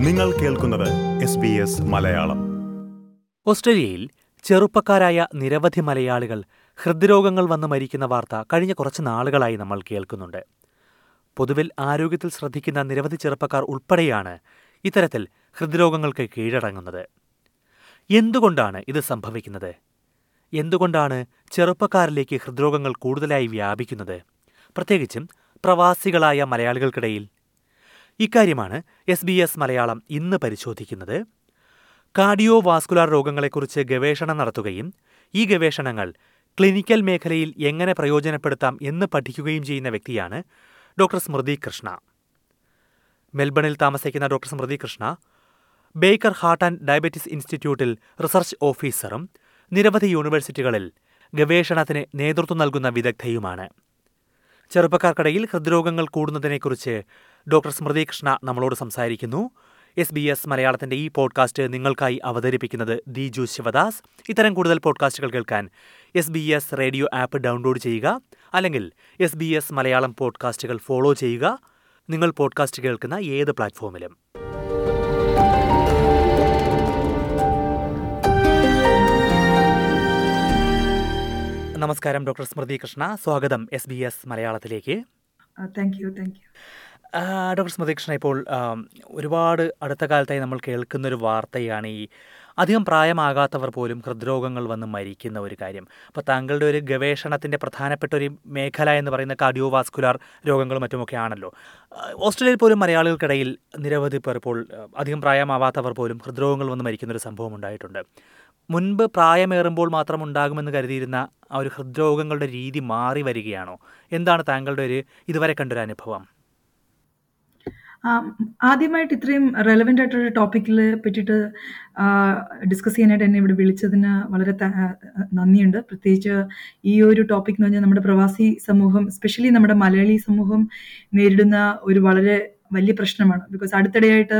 നിങ്ങൾ കേൾക്കുന്നത് മലയാളം. ഓസ്ട്രേലിയയിൽ ചെറുപ്പക്കാരായ നിരവധി മലയാളികൾ ഹൃദ്രോഗങ്ങൾ വന്ന് മരിക്കുന്ന വാർത്ത കഴിഞ്ഞ കുറച്ച് നാളുകളായി നമ്മൾ കേൾക്കുന്നുണ്ട്. പൊതുവിൽ ആരോഗ്യത്തിൽ ശ്രദ്ധിക്കുന്ന നിരവധി ചെറുപ്പക്കാർ ഉൾപ്പെടെയാണ് ഇത്തരത്തിൽ ഹൃദ്രോഗങ്ങൾക്ക് കീഴടങ്ങുന്നത്. എന്തുകൊണ്ടാണ് ഇത് സംഭവിക്കുന്നത്? എന്തുകൊണ്ടാണ് ചെറുപ്പക്കാരിലേക്ക് ഹൃദ്രോഗങ്ങൾ കൂടുതലായി വ്യാപിക്കുന്നത്? പ്രത്യേകിച്ചും പ്രവാസികളായ മലയാളികൾക്കിടയിൽ ഇക്കാര്യമാണ് എസ് ബി എസ് മലയാളം ഇന്ന് പരിശോധിക്കുന്നത്. കാർഡിയോ വാസ്കുലാർ രോഗങ്ങളെക്കുറിച്ച് ഗവേഷണം നടത്തുകയും ഈ ഗവേഷണങ്ങൾ ക്ലിനിക്കൽ മേഖലയിൽ എങ്ങനെ പ്രയോജനപ്പെടുത്താം എന്ന് പഠിക്കുകയും ചെയ്യുന്ന വ്യക്തിയാണ് ഡോക്ടർ സ്മൃതി കൃഷ്ണ. മെൽബണിൽ താമസിക്കുന്ന doctor Smriti Krishna Baker heart and diabetes ഇൻസ്റ്റിറ്റ്യൂട്ടിൽ റിസർച്ച് ഓഫീസറും നിരവധി യൂണിവേഴ്സിറ്റികളിൽ ഗവേഷണത്തിന് നേതൃത്വം നൽകുന്ന വിദഗ്ധയുമാണ്. ചെറുപ്പക്കാർക്കിടയിൽ ഹൃദ്രോഗങ്ങൾ കൂടുന്നതിനെക്കുറിച്ച് ഡോക്ടർ സ്മൃതി കൃഷ്ണ നമ്മളോട് സംസാരിക്കുന്നു. എസ് ബി എസ് മലയാളത്തിന്റെ ഈ പോഡ്കാസ്റ്റ് നിങ്ങൾക്കായി അവതരിപ്പിക്കുന്നത് ദിജു ശിവദാസ്. ഇത്തരം കൂടുതൽ പോഡ്കാസ്റ്റുകൾ കേൾക്കാൻ S B S radio app download ചെയ്യുക. അല്ലെങ്കിൽ എസ് ബി എസ് മലയാളം പോഡ്കാസ്റ്റുകൾ ഫോളോ ചെയ്യുക. നിങ്ങൾ പോഡ്കാസ്റ്റ് കേൾക്കുന്ന ഏത് പ്ലാറ്റ്ഫോമിലും. നമസ്കാരം ഡോക്ടർ സ്മൃതി കൃഷ്ണ. സ്വാഗതം എസ് ബി എസ് മലയാളത്തിലേക്ക്. Thank you thank you. Doctor Smriti Krishna ഇപ്പോൾ ഒരുപാട് അടുത്ത കാലത്തായി നമ്മൾ കേൾക്കുന്നൊരു വാർത്തയാണ് ഈ അധികം പ്രായമാകാത്തവർ പോലും ഹൃദ്രോഗങ്ങൾ വന്ന് മരിക്കുന്ന ഒരു കാര്യം. അപ്പോൾ താങ്കളുടെ ഒരു ഗവേഷണത്തിന്റെ പ്രധാനപ്പെട്ട ഒരു മേഖല എന്ന് പറയുന്ന കാർഡിയോവാസ്കുലാർ രോഗങ്ങളും മറ്റുമൊക്കെ ആണല്ലോ. ഓസ്ട്രേലിയയിൽ പോലും മലയാളികൾക്കിടയിൽ നിരവധി പേർ ഇപ്പോൾ അധികം പ്രായമാവാത്തവർ പോലും ഹൃദ്രോഗങ്ങൾ വന്ന് മരിക്കുന്ന ഒരു സംഭവം ഉണ്ടായിട്ടുണ്ട്. മുൻപ് പ്രായമേറുമ്പോൾ മാത്രം ഉണ്ടാകുമെന്ന് കരുതിയിരുന്ന ആ ഒരു ഹൃദ്രോഗങ്ങളുടെ രീതി മാറി വരികയാണോ? എന്താണ് താങ്കളുടെ ഒരു ഇതുവരെ കണ്ടൊരു അനുഭവം? ആദ്യമായിട്ട് ഇത്രയും റെലവെന്റ് ആയിട്ടൊരു ടോപ്പിക്കിൽ പറ്റിയിട്ട് ഡിസ്കസ് ചെയ്യാനായിട്ട് എന്നെ ഇവിടെ വിളിച്ചതിന് വളരെ നന്ദിയുണ്ട്. പ്രത്യേകിച്ച് ഈ ഒരു ടോപ്പിക് എന്ന് പറഞ്ഞാൽ നമ്മുടെ പ്രവാസി സമൂഹം സ്പെഷ്യലി നമ്മുടെ മലയാളി സമൂഹം നേരിടുന്ന ഒരു വളരെ വലിയ പ്രശ്നമാണ്. ബിക്കോസ് അടുത്തിടെയായിട്ട്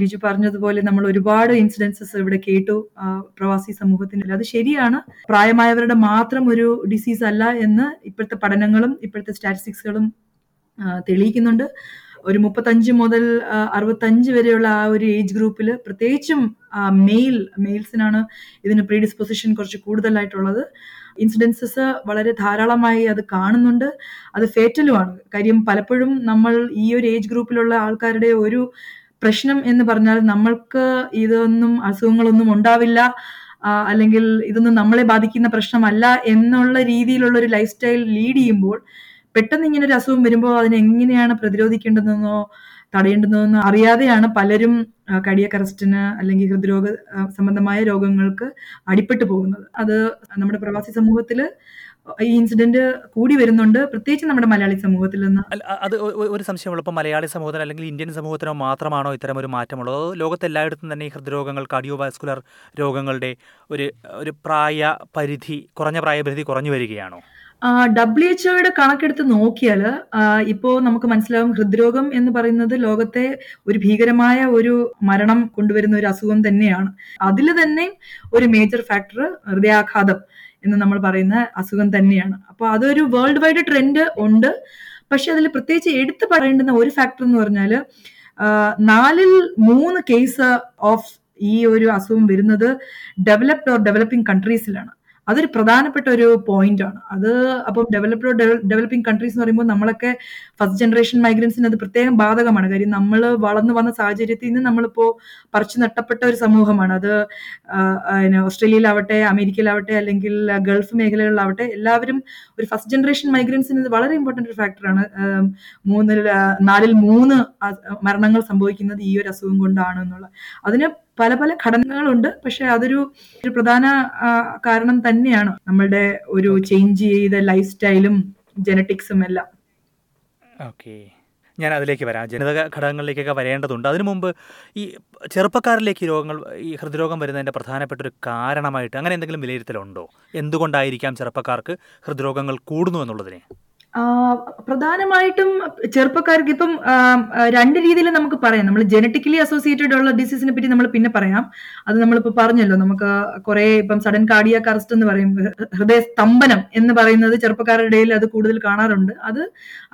ഡിജു പറഞ്ഞതുപോലെ നമ്മൾ ഒരുപാട് ഇൻസിഡൻസസ് ഇവിടെ കേട്ടു പ്രവാസി സമൂഹത്തിന്റെ. അത് ശരിയാണ്. പ്രായമായവരുടെ മാത്രം ഒരു ഡിസീസ് അല്ല എന്ന് ഇപ്പോഴത്തെ പഠനങ്ങളും ഇപ്പോഴത്തെ സ്റ്റാറ്റിസ്റ്റിക്സുകളും തെളിയിക്കുന്നുണ്ട്. ഒരു മുപ്പത്തഞ്ച് മുതൽ അറുപത്തഞ്ച് വരെയുള്ള ആ ഒരു ഏജ് ഗ്രൂപ്പിൽ പ്രത്യേകിച്ചും മെയിൽ മെയിൽസിനാണ് ഇതിന് പ്രീഡിസ്പൊസിഷൻ കുറച്ച് കൂടുതലായിട്ടുള്ളത്. ഇൻസിഡൻസസ് വളരെ ധാരാളമായി അത് കാണുന്നുണ്ട്. അത് ഫേറ്റലുമാണ് കാര്യം പലപ്പോഴും നമ്മൾ ഈ ഒരു ഏജ് ഗ്രൂപ്പിലുള്ള ആൾക്കാരുടെ ഒരു പ്രശ്നം എന്ന് പറഞ്ഞാൽ നമ്മൾക്ക് ഇതൊന്നും അസുഖങ്ങളൊന്നും ഉണ്ടാവില്ല അല്ലെങ്കിൽ ഇതൊന്നും നമ്മളെ ബാധിക്കുന്ന പ്രശ്നമല്ല എന്നുള്ള രീതിയിലുള്ള ഒരു ലൈഫ് സ്റ്റൈൽ ലീഡ് ചെയ്യുമ്പോൾ പെട്ടെന്ന് ഇങ്ങനെ ഒരു അസുഖം വരുമ്പോൾ അതിനെ എങ്ങനെയാണ് പ്രതിരോധിക്കേണ്ടതെന്നോ തടയേണ്ടതെന്നോ അറിയാതെയാണ് പലരും കടിയക് അറസ്റ്റിന് അല്ലെങ്കിൽ ഹൃദ്രോഗ സംബന്ധമായ രോഗങ്ങൾക്ക് അടിപ്പെട്ടു പോകുന്നത്. അത് നമ്മുടെ പ്രവാസി സമൂഹത്തിൽ ഈ ഇൻസിഡന്റ് കൂടി വരുന്നുണ്ട്. പ്രത്യേകിച്ച് നമ്മുടെ മലയാളി സമൂഹത്തിൽ നിന്ന്. അത് ഒരു സംശയമുള്ള. ഇപ്പോൾ മലയാളി സമൂഹത്തിന് അല്ലെങ്കിൽ ഇന്ത്യൻ സമൂഹത്തിനോ മാത്രമാണോ ഇത്തരം ഒരു മാറ്റമുള്ളത്? അതോ ലോകത്തെല്ലായിടത്തും തന്നെ ഈ ഹൃദ്രോഗങ്ങൾ കാർഡിയോവാസ്കുലർ രോഗങ്ങളുടെ ഒരു ഒരു പ്രായ പരിധി കുറഞ്ഞ പ്രായപരിധി കുറഞ്ഞു വരികയാണോ? ഡബ്ല്യു എച്ച് ഒയുടെ കണക്കെടുത്ത് നോക്കിയാൽ ഇപ്പോൾ നമുക്ക് മനസ്സിലാവും ഹൃദ്രോഗം എന്ന് പറയുന്നത് ലോകത്തെ ഒരു ഭീകരമായ ഒരു മരണം കൊണ്ടുവരുന്ന ഒരു അസുഖം തന്നെയാണ്. അതിൽ തന്നെ ഒരു മേജർ ഫാക്ടർ ഹൃദയാഘാതം എന്ന് നമ്മൾ പറയുന്ന അസുഖം തന്നെയാണ്. അപ്പോൾ അതൊരു വേൾഡ് വൈഡ് ട്രെൻഡ് ഉണ്ട്. പക്ഷെ അതിൽ പ്രത്യേകിച്ച് എടുത്തു പറയേണ്ടുന്ന ഒരു ഫാക്ടർ എന്ന് പറഞ്ഞാൽ നാലിൽ മൂന്ന് കേസ് ഓഫ് ഈ ഒരു അസുഖം വരുന്നത് ഡെവലപ്ഡ് ഓർ ഡെവലപ്പിംഗ് കൺട്രീസിലാണ് അതൊരു പ്രധാനപ്പെട്ട ഒരു പോയിന്റ് ആണ്. അത് അപ്പം ഡെവലപ്ഡ് ഡെവലപ്പിംഗ് കൺട്രീസ് എന്ന് പറയുമ്പോൾ നമ്മളൊക്കെ ഫസ്റ്റ് ജനറേഷൻ മൈഗ്രൻസിന് അത് പ്രത്യേകം ബാധകമാണ്. കാര്യം നമ്മൾ വളർന്നു വന്ന സാഹചര്യത്തിൽ നിന്ന് നമ്മളിപ്പോ പറിച്ചു നട്ടപ്പെട്ട ഒരു സമൂഹമാണ്. അത് ഓസ്ട്രേലിയയിലാവട്ടെ അമേരിക്കയിലാവട്ടെ അല്ലെങ്കിൽ ഗൾഫ് മേഖലകളിലാവട്ടെ എല്ലാവരും ഒരു ഫസ്റ്റ് ജനറേഷൻ മൈഗ്രൻസിന് ഇത് വളരെ ഇമ്പോർട്ടന്റ് ഒരു ഫാക്ടറാണ് മൂന്നിൽ നാലിൽ മൂന്ന് മരണങ്ങൾ സംഭവിക്കുന്നത് ഈ ഒരു അസുഖം കൊണ്ടാണ് എന്നുള്ളത് അതിന് പല പല ഘടനകളുണ്ട്. പക്ഷെ അതൊരു ഒരു പ്രധാന കാരണം തന്നെയാണ് നമ്മളുടെ ഒരു ചേഞ്ച് ചെയ്ത ലൈഫ് സ്റ്റൈലും ജനറ്റിക്സും എല്ലാം. ഓക്കെ ഞാൻ അതിലേക്ക് വരാം. ജനിതക ഘടകങ്ങളിലേക്കൊക്കെ വരേണ്ടതുണ്ട്. അതിനു മുമ്പ് ഈ ചെറുപ്പക്കാരിലേക്ക് രോഗങ്ങൾ ഈ ഹൃദ്രോഗം വരുന്നതിന്റെ പ്രധാനപ്പെട്ട ഒരു കാരണമായിട്ട് അങ്ങനെ എന്തെങ്കിലും വിലയിരുത്തലുണ്ടോ? എന്തുകൊണ്ടായിരിക്കാം ചെറുപ്പക്കാർക്ക് ഹൃദ്രോഗങ്ങൾ കൂടുന്നു എന്നുള്ളതിനെ? പ്രധാനമായിട്ടും ചെറുപ്പക്കാർക്ക് ഇപ്പം രണ്ട് രീതിയിൽ നമുക്ക് പറയാം. നമ്മൾ ജനറ്റിക്കലി അസോസിയേറ്റഡ് ഉള്ള ഡിസീസിനെ പറ്റി നമ്മൾ പിന്നെ പറയാം. അത് നമ്മളിപ്പോ പറഞ്ഞല്ലോ നമുക്ക് കുറെ ഇപ്പം സഡൻ കാർഡിയാക് അറസ്റ്റ് എന്ന് പറയും ഹൃദയ സ്തംഭനം എന്ന് പറയുന്നത് ചെറുപ്പക്കാരുടെ ഇടയിൽ അത് കൂടുതൽ കാണാറുണ്ട്. അത്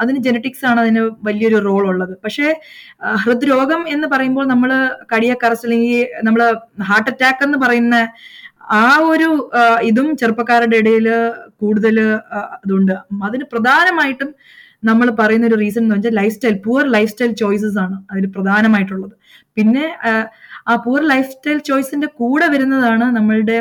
അതിന് ജനറ്റിക്സ് ആണ് അതിന് വലിയൊരു റോൾ ഉള്ളത്. പക്ഷേ ഹൃദ്രോഗം എന്ന് പറയുമ്പോൾ നമ്മൾ കാർഡിയാക് അറസ്റ്റ് അല്ലെങ്കിൽ നമ്മൾ ഹാർട്ട് അറ്റാക്ക് എന്ന് പറയുന്ന ആ ഒരു ഇതും ചെറുപ്പക്കാരുടെ ഇടയിൽ കൂടുതൽ അതുണ്ട്. അതിന് പ്രധാനമായിട്ടും നമ്മൾ പറയുന്ന ഒരു റീസൺ എന്ന് വെച്ചാൽ lifestyle poor lifestyle choices ആണ് അതിൽ പ്രധാനമായിട്ടുള്ളത്. പിന്നെ ആ, പൂർ ലൈഫ് സ്റ്റൈൽ ചോയ്സിന്റെ കൂടെ വരുന്നതാണ് നമ്മളുടെ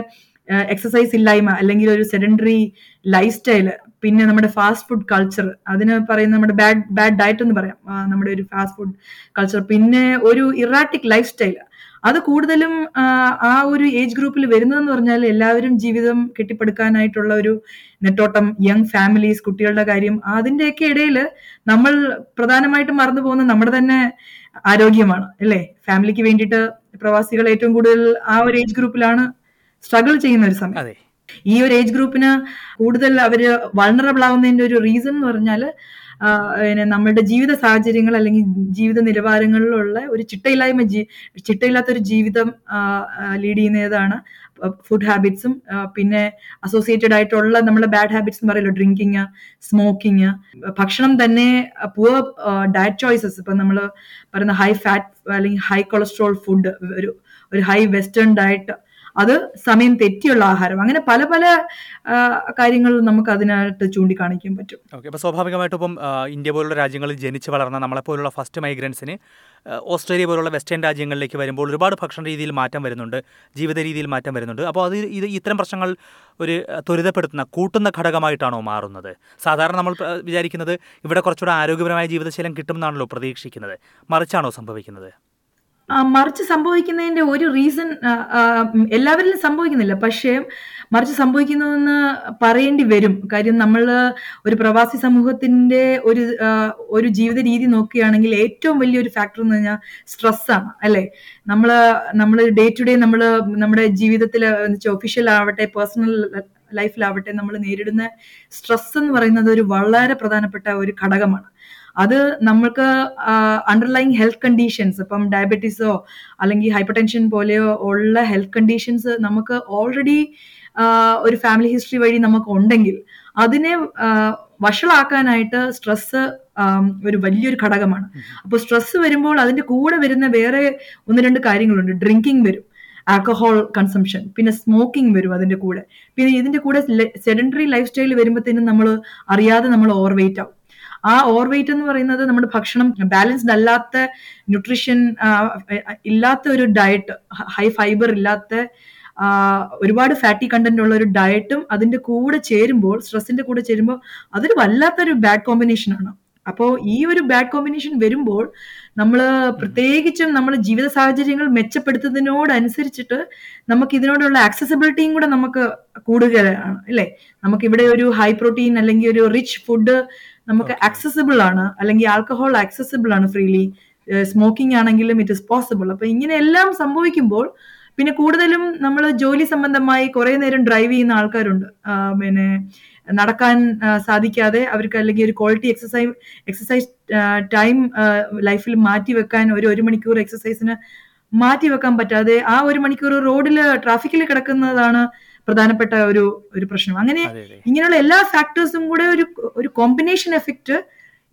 എക്സസൈസ് ഇല്ലായ്മ അല്ലെങ്കിൽ ഒരു സെഡൻഡറി ലൈഫ് സ്റ്റൈൽ പിന്നെ നമ്മുടെ ഫാസ്റ്റ് ഫുഡ് കൾച്ചർ അതിന് പറയുന്ന നമ്മുടെ ബാഡ് ബാഡ് ഡയറ്റ് എന്ന് പറയാം. നമ്മുടെ ഒരു ഫാസ്റ്റ് ഫുഡ് കൾച്ചർ പിന്നെ ഒരു ഇറാറ്റിക് ലൈഫ് സ്റ്റൈൽ അത് കൂടുതലും ആ, ഒരു ഏജ് ഗ്രൂപ്പിൽ വരുന്നതെന്ന് പറഞ്ഞാൽ എല്ലാവരും ജീവിതം കെട്ടിപ്പടുക്കാനായിട്ടുള്ള ഒരു നെട്ടോട്ടം യങ് ഫാമിലീസ് കുട്ടികളുടെ കാര്യം അതിന്റെയൊക്കെ ഇടയിൽ നമ്മൾ പ്രധാനമായിട്ടും മറന്നു പോകുന്ന നമ്മുടെ തന്നെ ആരോഗ്യമാണ് അല്ലേ? ഫാമിലിക്ക് വേണ്ടിയിട്ട് പ്രവാസികൾ ഏറ്റവും കൂടുതൽ ആ ഒരു ഏജ് ഗ്രൂപ്പിലാണ് സ്ട്രഗിൾ ചെയ്യുന്ന ഒരു സമയം. ഈ ഒരു ഏജ് ഗ്രൂപ്പിന് കൂടുതൽ അവർ വൾണറബിൾ ആവുന്നതിന്റെ ഒരു റീസൺ എന്ന് പറഞ്ഞാൽ നമ്മളുടെ ജീവിത സാഹചര്യങ്ങൾ അല്ലെങ്കിൽ ജീവിത നിലവാരങ്ങളിലുള്ള ഒരു ചിട്ടയില്ലായ്മ ജീ ചിട്ടയില്ലാത്ത ഒരു ജീവിതം ലീഡ് ചെയ്യുന്നതാണ് ഫുഡ് ഹാബിറ്റ്സും പിന്നെ അസോസിയേറ്റഡ് ആയിട്ടുള്ള നമ്മളെ ബാഡ് ഹാബിറ്റ്സ് എന്ന് പറയുമല്ലോ ഡ്രിങ്കിങ് സ്മോക്കിങ് ഭക്ഷണം തന്നെ പുവർ ഡയറ്റ് ചോയ്സസ് ഇപ്പൊ നമ്മൾ പറയുന്ന ഹൈ ഫാറ്റ് അല്ലെങ്കിൽ ഹൈ കൊളസ്ട്രോൾ ഫുഡ് ഒരു ഒരു ഹൈ വെസ്റ്റേൺ ഡയറ്റ് അത് സമയം തെറ്റിയുള്ള ആഹാരം. അങ്ങനെ പല പല കാര്യങ്ങൾ നമുക്ക് അതിനായിട്ട് ചൂണ്ടിക്കാണിക്കാൻ പറ്റും. ഓക്കെ അപ്പോൾ സ്വാഭാവികമായിട്ടും ഇപ്പം ഇന്ത്യ പോലുള്ള രാജ്യങ്ങളിൽ ജനിച്ച് വളർന്ന നമ്മളെ നമ്മളെപ്പോലുള്ള ഫസ്റ്റ് മൈഗ്രൻസിന് ഓസ്ട്രേലിയ പോലുള്ള വെസ്റ്റേൺ രാജ്യങ്ങളിലേക്ക് വരുമ്പോൾ ഒരുപാട് ഭക്ഷണ രീതിയിൽ മാറ്റം വരുന്നുണ്ട് ജീവിത രീതിയിൽ മാറ്റം വരുന്നുണ്ട്. അപ്പോൾ അത് ഇത് ഇത്തരം പ്രശ്നങ്ങൾ ഒരു ത്വരിതപ്പെടുത്തുന്ന കൂട്ടുന്ന ഘടകമായിട്ടാണോ മാറുന്നത്? സാധാരണ നമ്മൾ വിചാരിക്കുന്നത് ഇവിടെ കുറച്ചുകൂടെ ആരോഗ്യപരമായ ജീവിതശീലം കിട്ടുമെന്നാണല്ലോ പ്രതീക്ഷിക്കുന്നത്. മറിച്ചാണോ സംഭവിക്കുന്നത്? മറിച്ച് സംഭവിക്കുന്നതിന്റെ ഒരു റീസൺ എല്ലാവരിലും സംഭവിക്കുന്നില്ല. പക്ഷേ മറിച്ച് സംഭവിക്കുന്നതെന്ന് പറയേണ്ടി വരും. കാര്യം നമ്മൾ ഒരു പ്രവാസി സമൂഹത്തിന്റെ ഒരു ഒരു ജീവിത രീതി നോക്കുകയാണെങ്കിൽ ഏറ്റവും വലിയൊരു ഫാക്ടർ എന്ന് പറഞ്ഞാൽ സ്ട്രെസ്സാണ് അല്ലെ? നമ്മൾ നമ്മൾ ഡേ ടു ഡേ നമ്മൾ നമ്മുടെ ജീവിതത്തിൽ ഒഫീഷ്യൽ ആവട്ടെ പേഴ്സണൽ ലൈഫിലാവട്ടെ നമ്മൾ നേരിടുന്ന സ്ട്രെസ് എന്ന് പറയുന്നത് ഒരു വളരെ പ്രധാനപ്പെട്ട ഒരു ഘടകമാണ്. അത് നമ്മൾക്ക് അണ്ടർലൈങ് ഹെൽത്ത് കണ്ടീഷൻസ് ഇപ്പം ഡയബറ്റീസോ അല്ലെങ്കിൽ ഹൈപ്പർ ടെൻഷൻ പോലെയോ ഉള്ള ഹെൽത്ത് കണ്ടീഷൻസ് നമുക്ക് ഓൾറെഡി ഒരു ഫാമിലി ഹിസ്റ്ററി വഴി നമുക്ക് ഉണ്ടെങ്കിൽ അതിനെ വഷളാക്കാനായിട്ട് സ്ട്രെസ് ഒരു വലിയൊരു ഘടകമാണ്. അപ്പോൾ സ്ട്രെസ് വരുമ്പോൾ അതിന്റെ കൂടെ വരുന്ന വേറെ ഒന്ന് രണ്ട് കാര്യങ്ങളുണ്ട്. ഡ്രിങ്കിങ് വരും. ആൽക്കഹോൾ കൺസംഷൻ പിന്നെ സ്മോക്കിംഗ് വരും അതിന്റെ കൂടെ. പിന്നെ ഇതിന്റെ കൂടെ സെഡൻഡറി ലൈഫ് സ്റ്റൈൽ വരുമ്പോഴത്തേനും നമ്മൾ അറിയാതെ നമ്മൾ ഓവർ വെയിറ്റ് ആവും. ആ ഓവർ വെയിറ്റ് എന്ന് പറയുന്നത് നമ്മുടെ ഭക്ഷണം ബാലൻസ്ഡ് അല്ലാത്ത ന്യൂട്രീഷൻ ഇല്ലാത്ത ഒരു ഡയറ്റ് ഹൈ ഫൈബർ ഇല്ലാത്ത ഒരുപാട് ഫാറ്റി കണ്ടന്റ് ഉള്ള ഒരു ഡയറ്റും അതിന്റെ കൂടെ ചേരുമ്പോൾ സ്ട്രെസ്സിന്റെ കൂടെ ചേരുമ്പോൾ അതൊരു വല്ലാത്തൊരു ബാഡ് കോമ്പിനേഷൻ ആണ്. അപ്പോൾ ഈ ഒരു ബാഡ് കോമ്പിനേഷൻ വരുമ്പോൾ നമ്മൾ പ്രത്യേകിച്ചും നമ്മുടെ ജീവിത സാഹചര്യങ്ങൾ മെച്ചപ്പെടുത്തുന്നതിനോടനുസരിച്ചിട്ട് നമുക്ക് ഇതിനോടുള്ള ആക്സസിബിലിറ്റിയും കൂടെ നമുക്ക് കൂടുകയാണ് അല്ലേ? നമുക്ക് ഇവിടെ ഒരു ഹൈ പ്രോട്ടീൻ അല്ലെങ്കിൽ ഒരു റിച്ച് ഫുഡ് നമുക്ക് ആക്സസിബിൾ ആണ് അല്ലെങ്കിൽ ആൽക്കഹോൾ ആക്സസിബിൾ ആണ് ഫ്രീലി സ്മോക്കിംഗ് ആണെങ്കിലും ഇറ്റ് ഇസ് പോസിബിൾ അപ്പൊ ഇങ്ങനെയെല്ലാം സംഭവിക്കുമ്പോൾ പിന്നെ കൂടുതലും നമ്മൾ ജോലി സംബന്ധമായി കുറെ നേരം ഡ്രൈവ് ചെയ്യുന്ന ആൾക്കാരുണ്ട്. പിന്നെ നടക്കാൻ സാധിക്കാതെ അവർക്ക് അല്ലെങ്കിൽ ഒരു ക്വാളിറ്റി എക്സസൈസ് എക്സസൈസ് ടൈം ലൈഫിൽ മാറ്റി വെക്കാൻ ഒരു ഒരു മണിക്കൂർ എക്സസൈസിന് മാറ്റി വെക്കാൻ പറ്റാതെ ആ ഒരു മണിക്കൂർ റോഡിൽ ട്രാഫിക്കിൽ കിടക്കുന്നതാണ് പ്രധാനപ്പെട്ട ഒരു ഒരു പ്രശ്നം. അങ്ങനെ ഇങ്ങനെയുള്ള എല്ലാ ഫാക്ടേഴ്സും കൂടെ ഒരു ഒരു കോമ്പിനേഷൻ എഫക്റ്റ്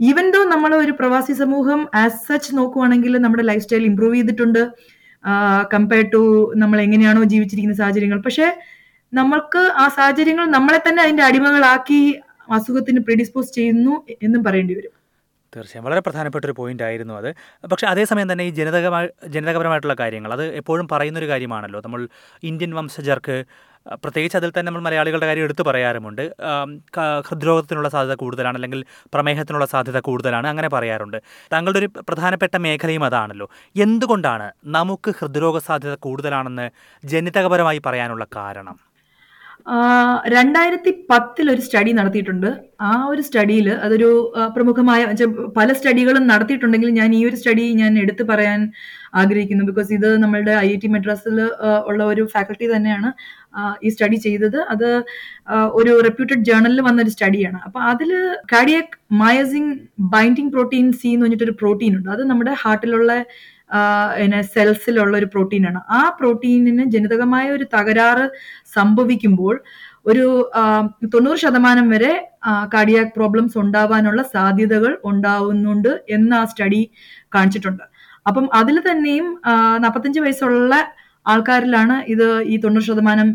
ഈവൻ ദോ നമ്മൾ ഒരു പ്രവാസി സമൂഹം ആസ് സച്ച് നോക്കുവാണെങ്കിൽ നമ്മുടെ ലൈഫ് സ്റ്റൈൽ ഇമ്പ്രൂവ് ചെയ്തിട്ടുണ്ട് കമ്പയർഡ് ടു നമ്മൾ എങ്ങനെയാണോ ജീവിച്ചിരിക്കുന്ന സാഹചര്യങ്ങൾ. പക്ഷെ നമ്മൾക്ക് ആ സാഹചര്യങ്ങൾ നമ്മളെ തന്നെ അതിന്റെ അടിമകളാക്കി അസുഖത്തിന് പ്രിഡിസ്പോസ് ചെയ്യുന്നു എന്നും പറയേണ്ടി വരും. തീർച്ചയായും. വളരെ പ്രധാനപ്പെട്ട ഒരു പോയിന്റ് ആയിരുന്നു അത്. പക്ഷേ അതേസമയം തന്നെ ഈ ജനിതകമായി ജനിതകപരമായിട്ടുള്ള കാര്യങ്ങൾ അത് എപ്പോഴും പറയുന്ന ഒരു കാര്യമാണല്ലോ. നമ്മൾ ഇന്ത്യൻ വംശജർക്ക് പ്രത്യേകിച്ച് അതിൽ തന്നെ നമ്മൾ മലയാളികളുടെ കാര്യം എടുത്തു പറയാറുമുണ്ട്. ഹൃദ്രോഗത്തിനുള്ള സാധ്യത കൂടുതലാണ് അല്ലെങ്കിൽ പ്രമേഹത്തിനുള്ള സാധ്യത കൂടുതലാണ് അങ്ങനെ പറയാറുണ്ട്. താങ്കളുടെ ഒരു പ്രധാനപ്പെട്ട മേഖലയും അതാണല്ലോ. എന്തുകൊണ്ടാണ് നമുക്ക് ഹൃദ്രോഗ സാധ്യത കൂടുതലാണെന്ന് ജനിതകപരമായി പറയാനുള്ള കാരണം? രണ്ടായിരത്തി പത്തിൽ ഒരു സ്റ്റഡി നടത്തിയിട്ടുണ്ട്. ആ ഒരു സ്റ്റഡിയിൽ അതൊരു പ്രമുഖമായ പല സ്റ്റഡികളും നടത്തിയിട്ടുണ്ടെങ്കിൽ ഞാൻ ഈ ഒരു സ്റ്റഡി ഞാൻ എടുത്തു പറയാൻ ആഗ്രഹിക്കുന്നു. ബിക്കോസ് ഇത് നമ്മളുടെ ഐ ഐ ടി മദ്രാസിൽ ഉള്ള ഒരു ഫാക്കൽറ്റി തന്നെയാണ് ഈ സ്റ്റഡി ചെയ്തത്. അത് ഒരു റെപ്യൂട്ടഡ് ജേർണലിൽ വന്ന ഒരു സ്റ്റഡിയാണ് അപ്പൊ അതിൽ cardiac myosin binding protein C എന്ന് പറഞ്ഞിട്ടൊരു പ്രോട്ടീൻ ഉണ്ട്. അത് നമ്മുടെ ഹാർട്ടിലുള്ള പിന്നെ സെൽസിലുള്ള ഒരു പ്രോട്ടീനാണ് ആ പ്രോട്ടീനിന് ജനിതകമായ ഒരു തകരാറ് സംഭവിക്കുമ്പോൾ ഒരു തൊണ്ണൂറ് ശതമാനം വരെ കാർഡിയാക് പ്രോബ്ലംസ് ഉണ്ടാവാനുള്ള സാധ്യതകൾ ഉണ്ടാവുന്നുണ്ട് എന്ന് ആ സ്റ്റഡി കാണിച്ചിട്ടുണ്ട്. അപ്പം അതിൽ തന്നെയും നാൽപ്പത്തഞ്ച് വയസ്സുള്ള ആൾക്കാരിലാണ് ഇത് ഈ തൊണ്ണൂറ് ശതമാനം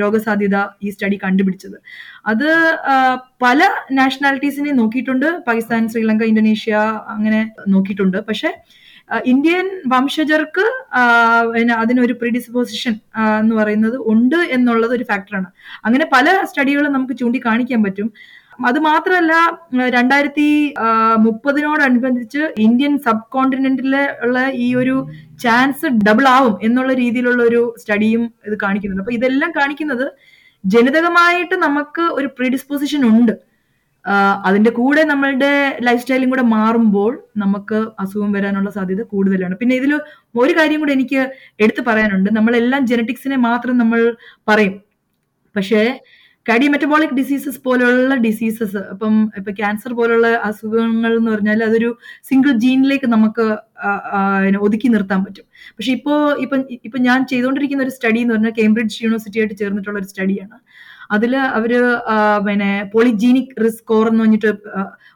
രോഗസാധ്യത ഈ സ്റ്റഡി കണ്ടുപിടിച്ചത്. അത് പല നാഷണാലിറ്റീസിനെ നോക്കിയിട്ടുണ്ട്. പാകിസ്ഥാൻ ശ്രീലങ്ക ഇന്തോനേഷ്യ അങ്ങനെ നോക്കിയിട്ടുണ്ട്. പക്ഷെ ഇന്ത്യൻ വംശജർക്ക് അതിനൊരു പ്രിഡിസ്പോസിഷൻ എന്ന് പറയുന്നത് ഉണ്ട് എന്നുള്ളത് ഒരു ഫാക്ടറാണ് അങ്ങനെ പല സ്റ്റഡികളും നമുക്ക് ചൂണ്ടിക്കാണിക്കാൻ പറ്റും. അത് മാത്രമല്ല രണ്ടായിരത്തി മുപ്പതിനോടനുബന്ധിച്ച് ഇന്ത്യൻ സബ് കോണ്ടിനെന്റിലെ ഉള്ള ഈ ഒരു ചാൻസ് ഡബിൾ ആവും എന്നുള്ള രീതിയിലുള്ള ഒരു സ്റ്റഡിയും ഇത് കാണിക്കുന്നുണ്ട്. അപ്പൊ ഇതെല്ലാം കാണിക്കുന്നത് ജനിതകമായിട്ട് നമുക്ക് ഒരു പ്രീഡിസ്പോസിഷൻ ഉണ്ട്. അതിന്റെ കൂടെ നമ്മളുടെ ലൈഫ് സ്റ്റൈലും കൂടെ മാറുമ്പോൾ നമുക്ക് അസുഖം വരാനുള്ള സാധ്യത കൂടുതലാണ്. പിന്നെ ഇതിൽ ഒരു കാര്യം കൂടെ എനിക്ക് എടുത്തു പറയാനുണ്ട്. നമ്മളെല്ലാം ജനറ്റിക്സിനെ മാത്രം നമ്മൾ പറയും. പക്ഷേ കാർഡിയോമെറ്റബോളിക് ഡിസീസസ് പോലെയുള്ള ഡിസീസസ് ഇപ്പം ഇപ്പൊ ക്യാൻസർ പോലുള്ള അസുഖങ്ങൾ എന്ന് പറഞ്ഞാൽ അതൊരു സിംഗിൾ ജീനിലേക്ക് നമുക്ക് ഒതുക്കി നിർത്താൻ പറ്റും. പക്ഷെ ഇപ്പോ ഇപ്പൊ ഇപ്പൊ ഞാൻ ചെയ്തുകൊണ്ടിരിക്കുന്ന ഒരു സ്റ്റഡി എന്ന് പറഞ്ഞാൽ കേംബ്രിഡ്ജ് യൂണിവേഴ്സിറ്റി ആയിട്ട് ചേർന്നിട്ടുള്ള ഒരു സ്റ്റഡിയാണ് അതിൽ അവർ പിന്നെ പോളിജീനിക് റിസ്ക് സ്കോർ എന്ന് പറഞ്ഞിട്ട്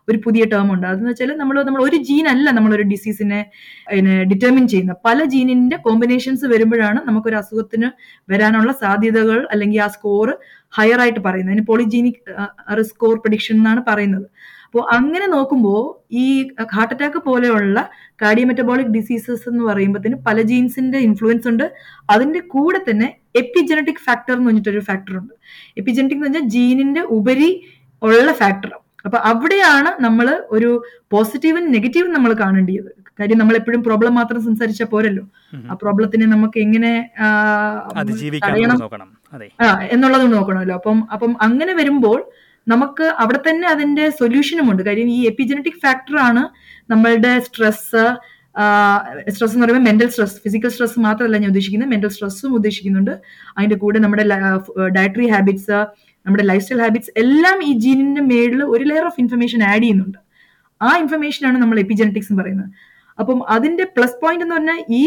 ഒരു പുതിയ ടേം ഉണ്ട്. അതെന്ന് വെച്ചാൽ നമ്മൾ നമ്മൾ ഒരു ജീൻ അല്ല നമ്മളൊരു ഡിസീസിനെ ഡിറ്റർമിൻ ചെയ്യുന്നത് പല ജീനിന്റെ കോമ്പിനേഷൻസ് വരുമ്പോഴാണ് നമുക്കൊരു അസുഖത്തിന് വരാനുള്ള സാധ്യതകൾ അല്ലെങ്കിൽ ആ സ്കോർ ഹയർ ആയിട്ട് പറയുന്നത്. അതിന് പോളിജീനിക് റിസ്ക് സ്കോർ പ്രഡിക്ഷൻ എന്നാണ് പറയുന്നത്. അപ്പോൾ അങ്ങനെ നോക്കുമ്പോൾ ഈ ഹാർട്ട് അറ്റാക്ക് പോലെയുള്ള കാർഡിയോമെറ്റബോളിക് ഡിസീസസ് എന്ന് പറയുമ്പോഴത്തേന് പല ജീൻസിന്റെ ഇൻഫ്ലുവൻസ് ഉണ്ട്. അതിന്റെ കൂടെ തന്നെ എപ്പിജനറ്റിക് ഫാക്ടർ എന്ന് പറഞ്ഞിട്ടൊരു ഫാക്ടർ ഉണ്ട്. എപ്പിജനറ്റിക് എന്ന് പറഞ്ഞാൽ ജീനിന്റെ ഉപരി ഉള്ള ഫാക്ടർ അപ്പൊ അവിടെയാണ് നമ്മൾ ഒരു പോസിറ്റീവും നെഗറ്റീവും നമ്മൾ കാണേണ്ടത് കാര്യം നമ്മൾ എപ്പോഴും പ്രോബ്ലം മാത്രം സംസാരിച്ചാൽ പോരല്ലോ. ആ പ്രോബ്ലത്തിനെ നമുക്ക് എങ്ങനെ തടയണം ആ എന്നുള്ളത് നോക്കണമല്ലോ. അപ്പം അപ്പം അങ്ങനെ വരുമ്പോൾ നമുക്ക് അവിടെ തന്നെ അതിന്റെ സൊല്യൂഷനും ഉണ്ട്. കാര്യം ഈ എപ്പിജനറ്റിക് ഫാക്ടർ ആണ് നമ്മളുടെ സ്ട്രെസ് സ്ട്രെസ് എന്ന് പറയുമ്പോൾ മെന്റൽ സ്ട്രെസ് ഫിസിക്കൽ സ്ട്രെസ് മാത്രമല്ല ഞാൻ ഉദ്ദേശിക്കുന്നത്. മെന്റൽ സ്ട്രെസ്സും ഉദ്ദേശിക്കുന്നുണ്ട്. അതിന്റെ കൂടെ നമ്മുടെ ഡയറ്ററി ഹാബിറ്റ്സ് നമ്മുടെ ലൈഫ് സ്റ്റൈൽ ഹാബിറ്റ്സ് എല്ലാം ഈ ജീനിന്റെ മേളിൽ ഒരു ലെയർ ഓഫ് ഇൻഫർമേഷൻ ആഡ് ചെയ്യുന്നുണ്ട്. ആ ഇൻഫർമേഷൻ ആണ് നമ്മൾ എപ്പിജനറ്റിക്സ് എന്ന് പറയുന്നത്. അപ്പം അതിന്റെ പ്ലസ് പോയിന്റ് എന്ന് പറഞ്ഞാൽ ഈ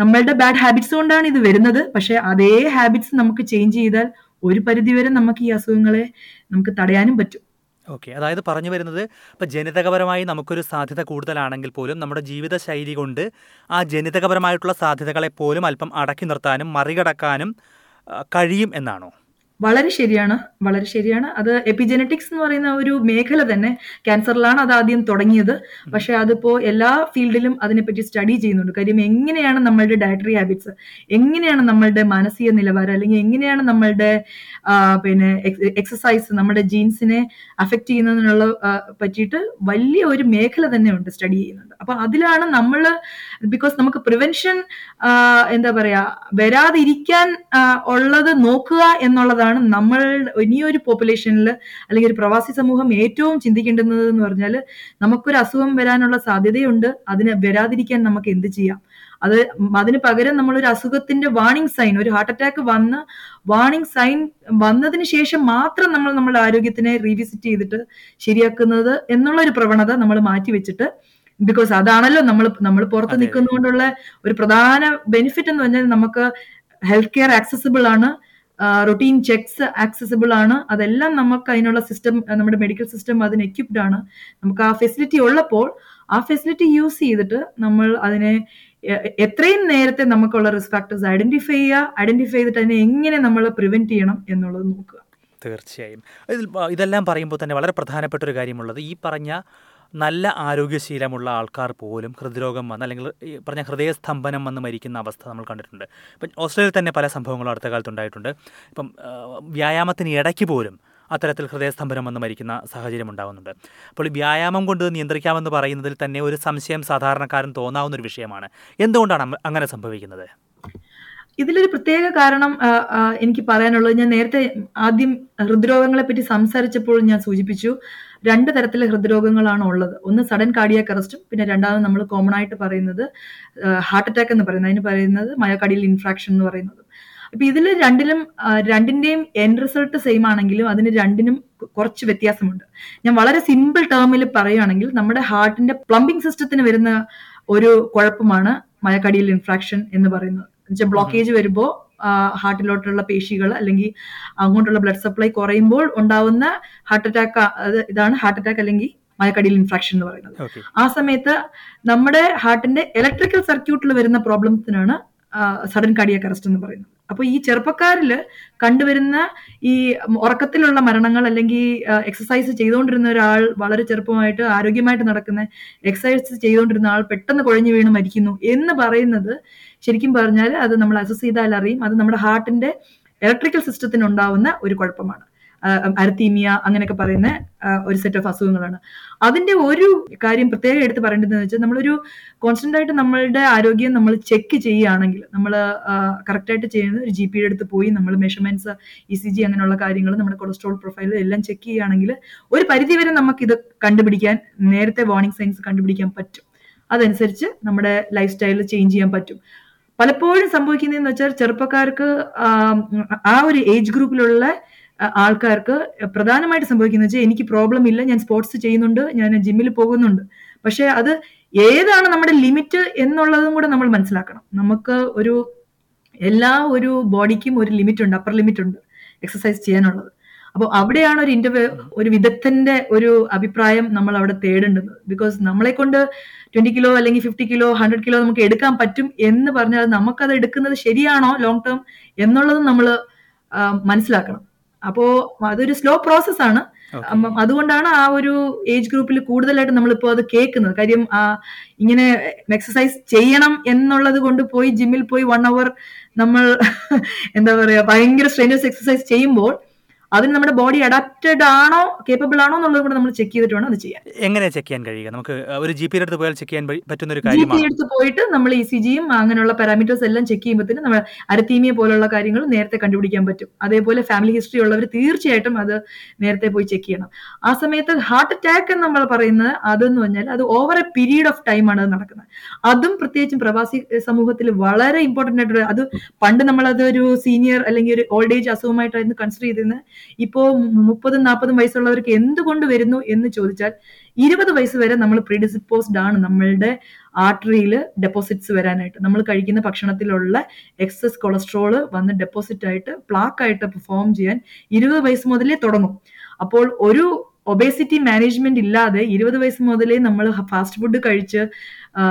നമ്മളുടെ ബാഡ് ഹാബിറ്റ്സ് കൊണ്ടാണ് ഇത് വരുന്നത്. പക്ഷെ അതേ ഹാബിറ്റ്സ് നമുക്ക് ചേഞ്ച് ചെയ്താൽ ഒരു പരിധിവരെ നമുക്ക് ഈ അസുഖങ്ങളെ നമുക്ക് തടയാനും പറ്റും. ഓക്കെ. അതായത് പറഞ്ഞു വരുന്നത് ഇപ്പം ജനിതകപരമായി നമുക്കൊരു സാധ്യത കൂടുതലാണെങ്കിൽ പോലും നമ്മുടെ ജീവിതശൈലി കൊണ്ട് ആ ജനിതകപരമായിട്ടുള്ള സാധ്യതകളെ പോലും അല്പം അടക്കി നിർത്താനും മറികടക്കാനും കഴിയും എന്നാണോ? വളരെ ശരിയാണ് വളരെ ശരിയാണ്. അത് എപ്പിജനറ്റിക്സ് എന്ന് പറയുന്ന ഒരു മേഖല തന്നെ. ക്യാൻസറിലാണ് അത് ആദ്യം തുടങ്ങിയത്. പക്ഷെ അതിപ്പോ എല്ലാ ഫീൽഡിലും അതിനെപ്പറ്റി സ്റ്റഡി ചെയ്യുന്നുണ്ട്. കാര്യം എങ്ങനെയാണ് നമ്മളുടെ ഡയറ്ററി ഹാബിറ്റ്സ് എങ്ങനെയാണ് നമ്മളുടെ മാനസിക നിലവാരം? അല്ലെങ്കിൽ എങ്ങനെയാണ് നമ്മളുടെ പിന്നെ എക്സസൈസ് നമ്മുടെ ജീൻസിനെ അഫക്റ്റ് ചെയ്യുന്നതിനുള്ള പറ്റിയിട്ട് വലിയ ഒരു മേഖല തന്നെ ഉണ്ട് സ്റ്റഡി ചെയ്യുന്നുണ്ട്. അപ്പൊ അതിലാണ് നമ്മൾ ബിക്കോസ് നമുക്ക് പ്രിവെൻഷൻ എന്താ പറയാ വരാതിരിക്കാൻ ഉള്ളത് നോക്കുക എന്നുള്ളതാണ് നമ്മൾ ഇനിയൊരു പോപ്പുലേഷനിൽ അല്ലെങ്കിൽ ഒരു പ്രവാസി സമൂഹം ഏറ്റവും ചിന്തിക്കേണ്ടുന്നത് എന്ന് പറഞ്ഞാൽ നമുക്കൊരു അസുഖം വരാനുള്ള സാധ്യതയുണ്ട്. അതിന് വരാതിരിക്കാൻ നമുക്ക് എന്ത് ചെയ്യാം? അത് അതിന് പകരം നമ്മൾ ഒരു അസുഖത്തിന്റെ വാണിംഗ് സൈൻ ഒരു ഹാർട്ട് അറ്റാക്ക് വന്ന് വാണിംഗ് സൈൻ വന്നതിന് ശേഷം മാത്രം നമ്മൾ നമ്മുടെ ആരോഗ്യത്തിനെ റീവിസിറ്റ് ചെയ്തിട്ട് ശരിയാക്കുന്നത് എന്നുള്ള ഒരു പ്രവണത നമ്മൾ മാറ്റിവെച്ചിട്ട് ബിക്കോസ് അതാണല്ലോ നമ്മൾ നമ്മൾ പുറത്ത് നിൽക്കുന്നതുകൊണ്ടുള്ള ഒരു പ്രധാന ബെനിഫിറ്റ് എന്ന് പറഞ്ഞാൽ നമുക്ക് ഹെൽത്ത് കെയർ ആക്സസിബിൾ ആണ്. റൊട്ടീൻ ചെക്സ് ആക്സസിബിൾ ആണ്. അതെല്ലാം നമുക്ക് അതിനുള്ള സിസ്റ്റം നമ്മുടെ മെഡിക്കൽ സിസ്റ്റം അതിന് എക്യുപ്ഡ് ആണ്. നമുക്ക് ആ ഫെസിലിറ്റി ഉള്ളപ്പോൾ ആ ഫെസിലിറ്റി യൂസ് ചെയ്തിട്ട് നമ്മൾ അതിനെ എത്രയും നേരത്തെ നമുക്കുള്ള റിസ്ക് ഫാക്ടേഴ്സ് ഐഡന്റിഫൈ ചെയ്യുക ഐഡന്റിഫൈ ചെയ്തിട്ട് അതിനെ എങ്ങനെ നമ്മൾ പ്രിവെന്റ് ചെയ്യണം എന്നുള്ളത് നോക്കുക. തീർച്ചയായും. ഇതെല്ലാം പറയുമ്പോൾ തന്നെ വളരെ പ്രധാനപ്പെട്ട ഒരു കാര്യമുള്ളത് ഈ പറഞ്ഞ നല്ല ആരോഗ്യശീലമുള്ള ആൾക്കാർ പോലും ഹൃദ്രോഗം വന്ന് അല്ലെങ്കിൽ പറഞ്ഞ ഹൃദയസ്തംഭനം വന്ന് മരിക്കുന്ന അവസ്ഥ നമ്മൾ കണ്ടിട്ടുണ്ട്. ഇപ്പം ഓസ്ട്രേലിയയിൽ തന്നെ പല സംഭവങ്ങളും അടുത്ത കാലത്ത് ഉണ്ടായിട്ടുണ്ട്. ഇപ്പം വ്യായാമത്തിന് ഇടയ്ക്ക് പോലും അത്തരത്തിൽ ഹൃദയസ്തംഭനം വന്ന് മരിക്കുന്ന സാഹചര്യം ഉണ്ടാകുന്നുണ്ട് അപ്പോൾ വ്യായാമം കൊണ്ട് നിയന്ത്രിക്കാമെന്ന് പറയുന്നതിൽ തന്നെ ഒരു സംശയം സാധാരണക്കാരൻ തോന്നാവുന്ന ഒരു വിഷയമാണ്. എന്തുകൊണ്ടാണ് അങ്ങനെ സംഭവിക്കുന്നത്? ഇതിലൊരു പ്രത്യേക കാരണം എനിക്ക് പറയാനുള്ളത് ഞാൻ നേരത്തെ ആദ്യം ഹൃദ്രോഗങ്ങളെ പറ്റി സംസാരിച്ചപ്പോൾ ഞാൻ സൂചിപ്പിച്ചു രണ്ട് തരത്തിലെ ഹൃദ്രോഗങ്ങളാണ് ഉള്ളത്. ഒന്ന് സഡൻ കാർഡിയാക് അറസ്റ്റും പിന്നെ രണ്ടാമത് നമ്മൾ കോമൺ ആയിട്ട് പറയുന്നത് ഹാർട്ട് അറ്റാക്ക് എന്ന് പറയുന്നത്. അതിന് പറയുന്നത് മയോകാർഡിയൽ ഇൻഫ്രാക്ഷൻ എന്ന് പറയുന്നത്. അപ്പൊ ഇതിൽ രണ്ടിലും രണ്ടിന്റെയും എൻഡ് റിസൾട്ട് സെയിം ആണെങ്കിലും അതിന് രണ്ടിനും കുറച്ച് വ്യത്യാസമുണ്ട്. ഞാൻ വളരെ സിമ്പിൾ ടേമിൽ പറയുകയാണെങ്കിൽ നമ്മുടെ ഹാർട്ടിന്റെ പ്ലംബിംഗ് സിസ്റ്റത്തിന് വരുന്ന ഒരു കുഴപ്പമാണ് മയക്കടിയിൽ ഇൻഫ്രാക്ഷൻ എന്ന് പറയുന്നത്. എന്നുവെച്ചാൽ ബ്ലോക്കേജ് വരുമ്പോൾ ഹാർട്ടിലോട്ടുള്ള പേശികൾ അല്ലെങ്കിൽ അങ്ങോട്ടുള്ള ബ്ലഡ് സപ്ലൈ കുറയുമ്പോൾ ഉണ്ടാവുന്ന ഹാർട്ട് അറ്റാക്ക് ഇതാണ് ഹാർട്ട് അറ്റാക്ക് അല്ലെങ്കിൽ മയക്കടിയിൽ ഇൻഫ്രാക്ഷൻ എന്ന് പറയുന്നത്. ആ സമയത്ത് നമ്മുടെ ഹാർട്ടിന്റെ ഇലക്ട്രിക്കൽ സർക്യൂട്ടിൽ വരുന്ന പ്രോബ്ലംസിനാണ് സഡൻ കാർഡിയാക് അറസ്റ്റ് എന്ന് പറയുന്നത്. അപ്പൊ ഈ ചെറുപ്പക്കാരിൽ കണ്ടുവരുന്ന ഈ ഉറക്കത്തിലുള്ള മരണങ്ങൾ അല്ലെങ്കിൽ എക്സസൈസ് ചെയ്തുകൊണ്ടിരുന്ന ഒരാൾ വളരെ ചെറുപ്പമായിട്ട് ആരോഗ്യമായിട്ട് നടക്കുന്ന എക്സസൈസ് ചെയ്തുകൊണ്ടിരുന്ന ആൾ പെട്ടെന്ന് കുഴഞ്ഞു വീണ് മരിക്കുന്നു എന്ന് പറയുന്നത് ശരിക്കും പറഞ്ഞാൽ അത് നമ്മൾ അസസ് ചെയ്താൽ അറിയും. അത് നമ്മുടെ ഹാർട്ടിന്റെ ഇലക്ട്രിക്കൽ സിസ്റ്റത്തിന് ഉണ്ടാവുന്ന ഒരു കുഴപ്പമാണ്. അരത്തീമിയ അങ്ങനെയൊക്കെ പറയുന്ന ഒരു സെറ്റ് ഓഫ് അസുഖങ്ങളാണ്. അതിന്റെ ഒരു കാര്യം പ്രത്യേകം എടുത്ത് പറയേണ്ടതെന്ന് വെച്ചാൽ നമ്മളൊരു കോൺസ്റ്റന്റ് ആയിട്ട് നമ്മളുടെ ആരോഗ്യം നമ്മൾ ചെക്ക് ചെയ്യുകയാണെങ്കിൽ നമ്മൾ കറക്റ്റായിട്ട് ചെയ്യുന്നത് ഒരു ജി പിയുടെ അടുത്ത് പോയി നമ്മൾ മെഷർമെന്റ്സ് ഇ സി ജി അങ്ങനെയുള്ള കാര്യങ്ങൾ നമ്മുടെ കൊളസ്ട്രോൾ പ്രൊഫൈൽ എല്ലാം ചെക്ക് ചെയ്യുകയാണെങ്കിൽ ഒരു പരിധി വരെ നമുക്ക് ഇത് കണ്ടുപിടിക്കാൻ നേരത്തെ വാർണിംഗ് സൈൻസ് കണ്ടുപിടിക്കാൻ പറ്റും. അതനുസരിച്ച് നമ്മുടെ ലൈഫ് സ്റ്റൈൽ ചേഞ്ച് ചെയ്യാൻ പറ്റും. പലപ്പോഴും സംഭവിക്കുന്നതെന്ന് വെച്ചാൽ ചെറുപ്പക്കാർക്ക് ആ ഒരു ഏജ് ഗ്രൂപ്പിലുള്ള ആൾക്കാർക്ക് പ്രധാനമായിട്ട് സംഭവിക്കുന്നത് വെച്ചാൽ എനിക്ക് പ്രോബ്ലം ഇല്ല ഞാൻ സ്പോർട്സ് ചെയ്യുന്നുണ്ട് ഞാൻ ജിമ്മിൽ പോകുന്നുണ്ട്. പക്ഷെ അത് ഏതാണ് നമ്മുടെ ലിമിറ്റ് എന്നുള്ളതും കൂടെ നമ്മൾ മനസ്സിലാക്കണം. നമുക്ക് ഒരു എല്ലാ ഒരു ബോഡിക്കും ഒരു ലിമിറ്റ് ഉണ്ട് അപ്പർ ലിമിറ്റ് ഉണ്ട് എക്സസൈസ് ചെയ്യാനുള്ളത്. അപ്പോൾ അവിടെയാണ് ഒരു ഇന്റർവ്യൂ ഒരു വിദഗ്ധന്റെ ഒരു അഭിപ്രായം നമ്മൾ അവിടെ തേടേണ്ടത്. ബിക്കോസ് നമ്മളെ കൊണ്ട് ട്വന്റി കിലോ അല്ലെങ്കിൽ ഫിഫ്റ്റി കിലോ ഹൺഡ്രഡ് കിലോ നമുക്ക് എടുക്കാൻ പറ്റും എന്ന് പറഞ്ഞാൽ നമുക്കത് എടുക്കുന്നത് ശരിയാണോ ലോങ് ടേം എന്നുള്ളത് നമ്മൾ മനസ്സിലാക്കണം. അപ്പോ അതൊരു സ്ലോ പ്രോസസ് ആണ്. അതുകൊണ്ടാണ് ആ ഒരു ഏജ് ഗ്രൂപ്പിൽ കൂടുതലായിട്ട് നമ്മളിപ്പോൾ അത് കേൾക്കുന്നത്. കാര്യം ആ ഇങ്ങനെ എക്സസൈസ് ചെയ്യണം എന്നുള്ളത് കൊണ്ട് പോയി ജിമ്മിൽ പോയി വൺ അവർ നമ്മൾ എന്താ പറയാ ഭയങ്കര സ്ട്രെയിനേഴ്സ് എക്സസൈസ് ചെയ്യുമ്പോൾ അതിന് നമ്മുടെ ബോഡി അഡാപ്റ്റഡ് ആണോ കേപ്പബിൾ ആണോ എന്നുള്ളത് കൂടെ നമ്മൾ ചെക്ക് ചെയ്തിട്ട് വേണം അത് ചെയ്യാൻ. എങ്ങനെ ചെക്ക് ചെയ്യാൻ കഴിയുക? നമുക്ക് ഒരു ജി പി അടുത്ത് പോയാൽ ചെക്ക് ചെയ്യാൻ പറ്റുന്ന ഒരു ജി പി എടുത്ത് പോയിട്ട് നമ്മൾ ഇ സി ജിയും അങ്ങനെയുള്ള പാരാമീറ്റേഴ്സ് എല്ലാം ചെക്ക് ചെയ്യുമ്പോഴത്തേന് നമ്മൾ അരത്തീമിയ പോലുള്ള കാര്യങ്ങൾ നേരത്തെ കണ്ടുപിടിക്കാൻ പറ്റും. അതേപോലെ ഫാമിലി ഹിസ്റ്ററി ഉള്ളവർ തീർച്ചയായിട്ടും അത് നേരത്തെ പോയി ചെക്ക് ചെയ്യണം. ആ സമയത്ത് ഹാർട്ട് അറ്റാക്ക് എന്ന് നമ്മൾ പറയുന്നത് അതെന്ന് പറഞ്ഞാൽ അത് over a period of time ആണ് നടക്കുന്നത്. അതും പ്രത്യേകിച്ചും പ്രവാസി സമൂഹത്തിൽ വളരെ ഇമ്പോർട്ടന്റ് ആയിട്ടുള്ള അത് പണ്ട് നമ്മൾ അത് ഒരു സീനിയർ അല്ലെങ്കിൽ ഒരു ഓൾഡ് ഏജ് അസുഖമായിട്ടായിരുന്നു കൺസിഡർ ചെയ്തിരുന്നത്. ഇപ്പോ മുപ്പതും നാൽപ്പതും വയസ്സുള്ളവർക്ക് എന്തുകൊണ്ട് വരുന്നു എന്ന് ചോദിച്ചാൽ ഇരുപത് വയസ്സ് വരെ നമ്മൾ പ്രീഡിസിപ്പോസ്ഡ് ആണ് നമ്മളുടെ ആർട്ടറിയിൽ ഡെപ്പോസിറ്റ്സ് വരാനായിട്ട്. നമ്മൾ കഴിക്കുന്ന ഭക്ഷണത്തിലുള്ള എക്സസ് കൊളസ്ട്രോൾ വന്ന് ഡെപ്പോസിറ്റ് ആയിട്ട് പ്ലാക്ക് ആയിട്ട് ഫോം ചെയ്യാൻ ഇരുപത് വയസ്സ് മുതലേ തുടങ്ങും. അപ്പോൾ ഒരു ഒബേസിറ്റി മാനേജ്മെന്റ് ഇല്ലാതെ ഇരുപത് വയസ്സ് മുതലേ നമ്മൾ ഫാസ്റ്റ് ഫുഡ് കഴിച്ച്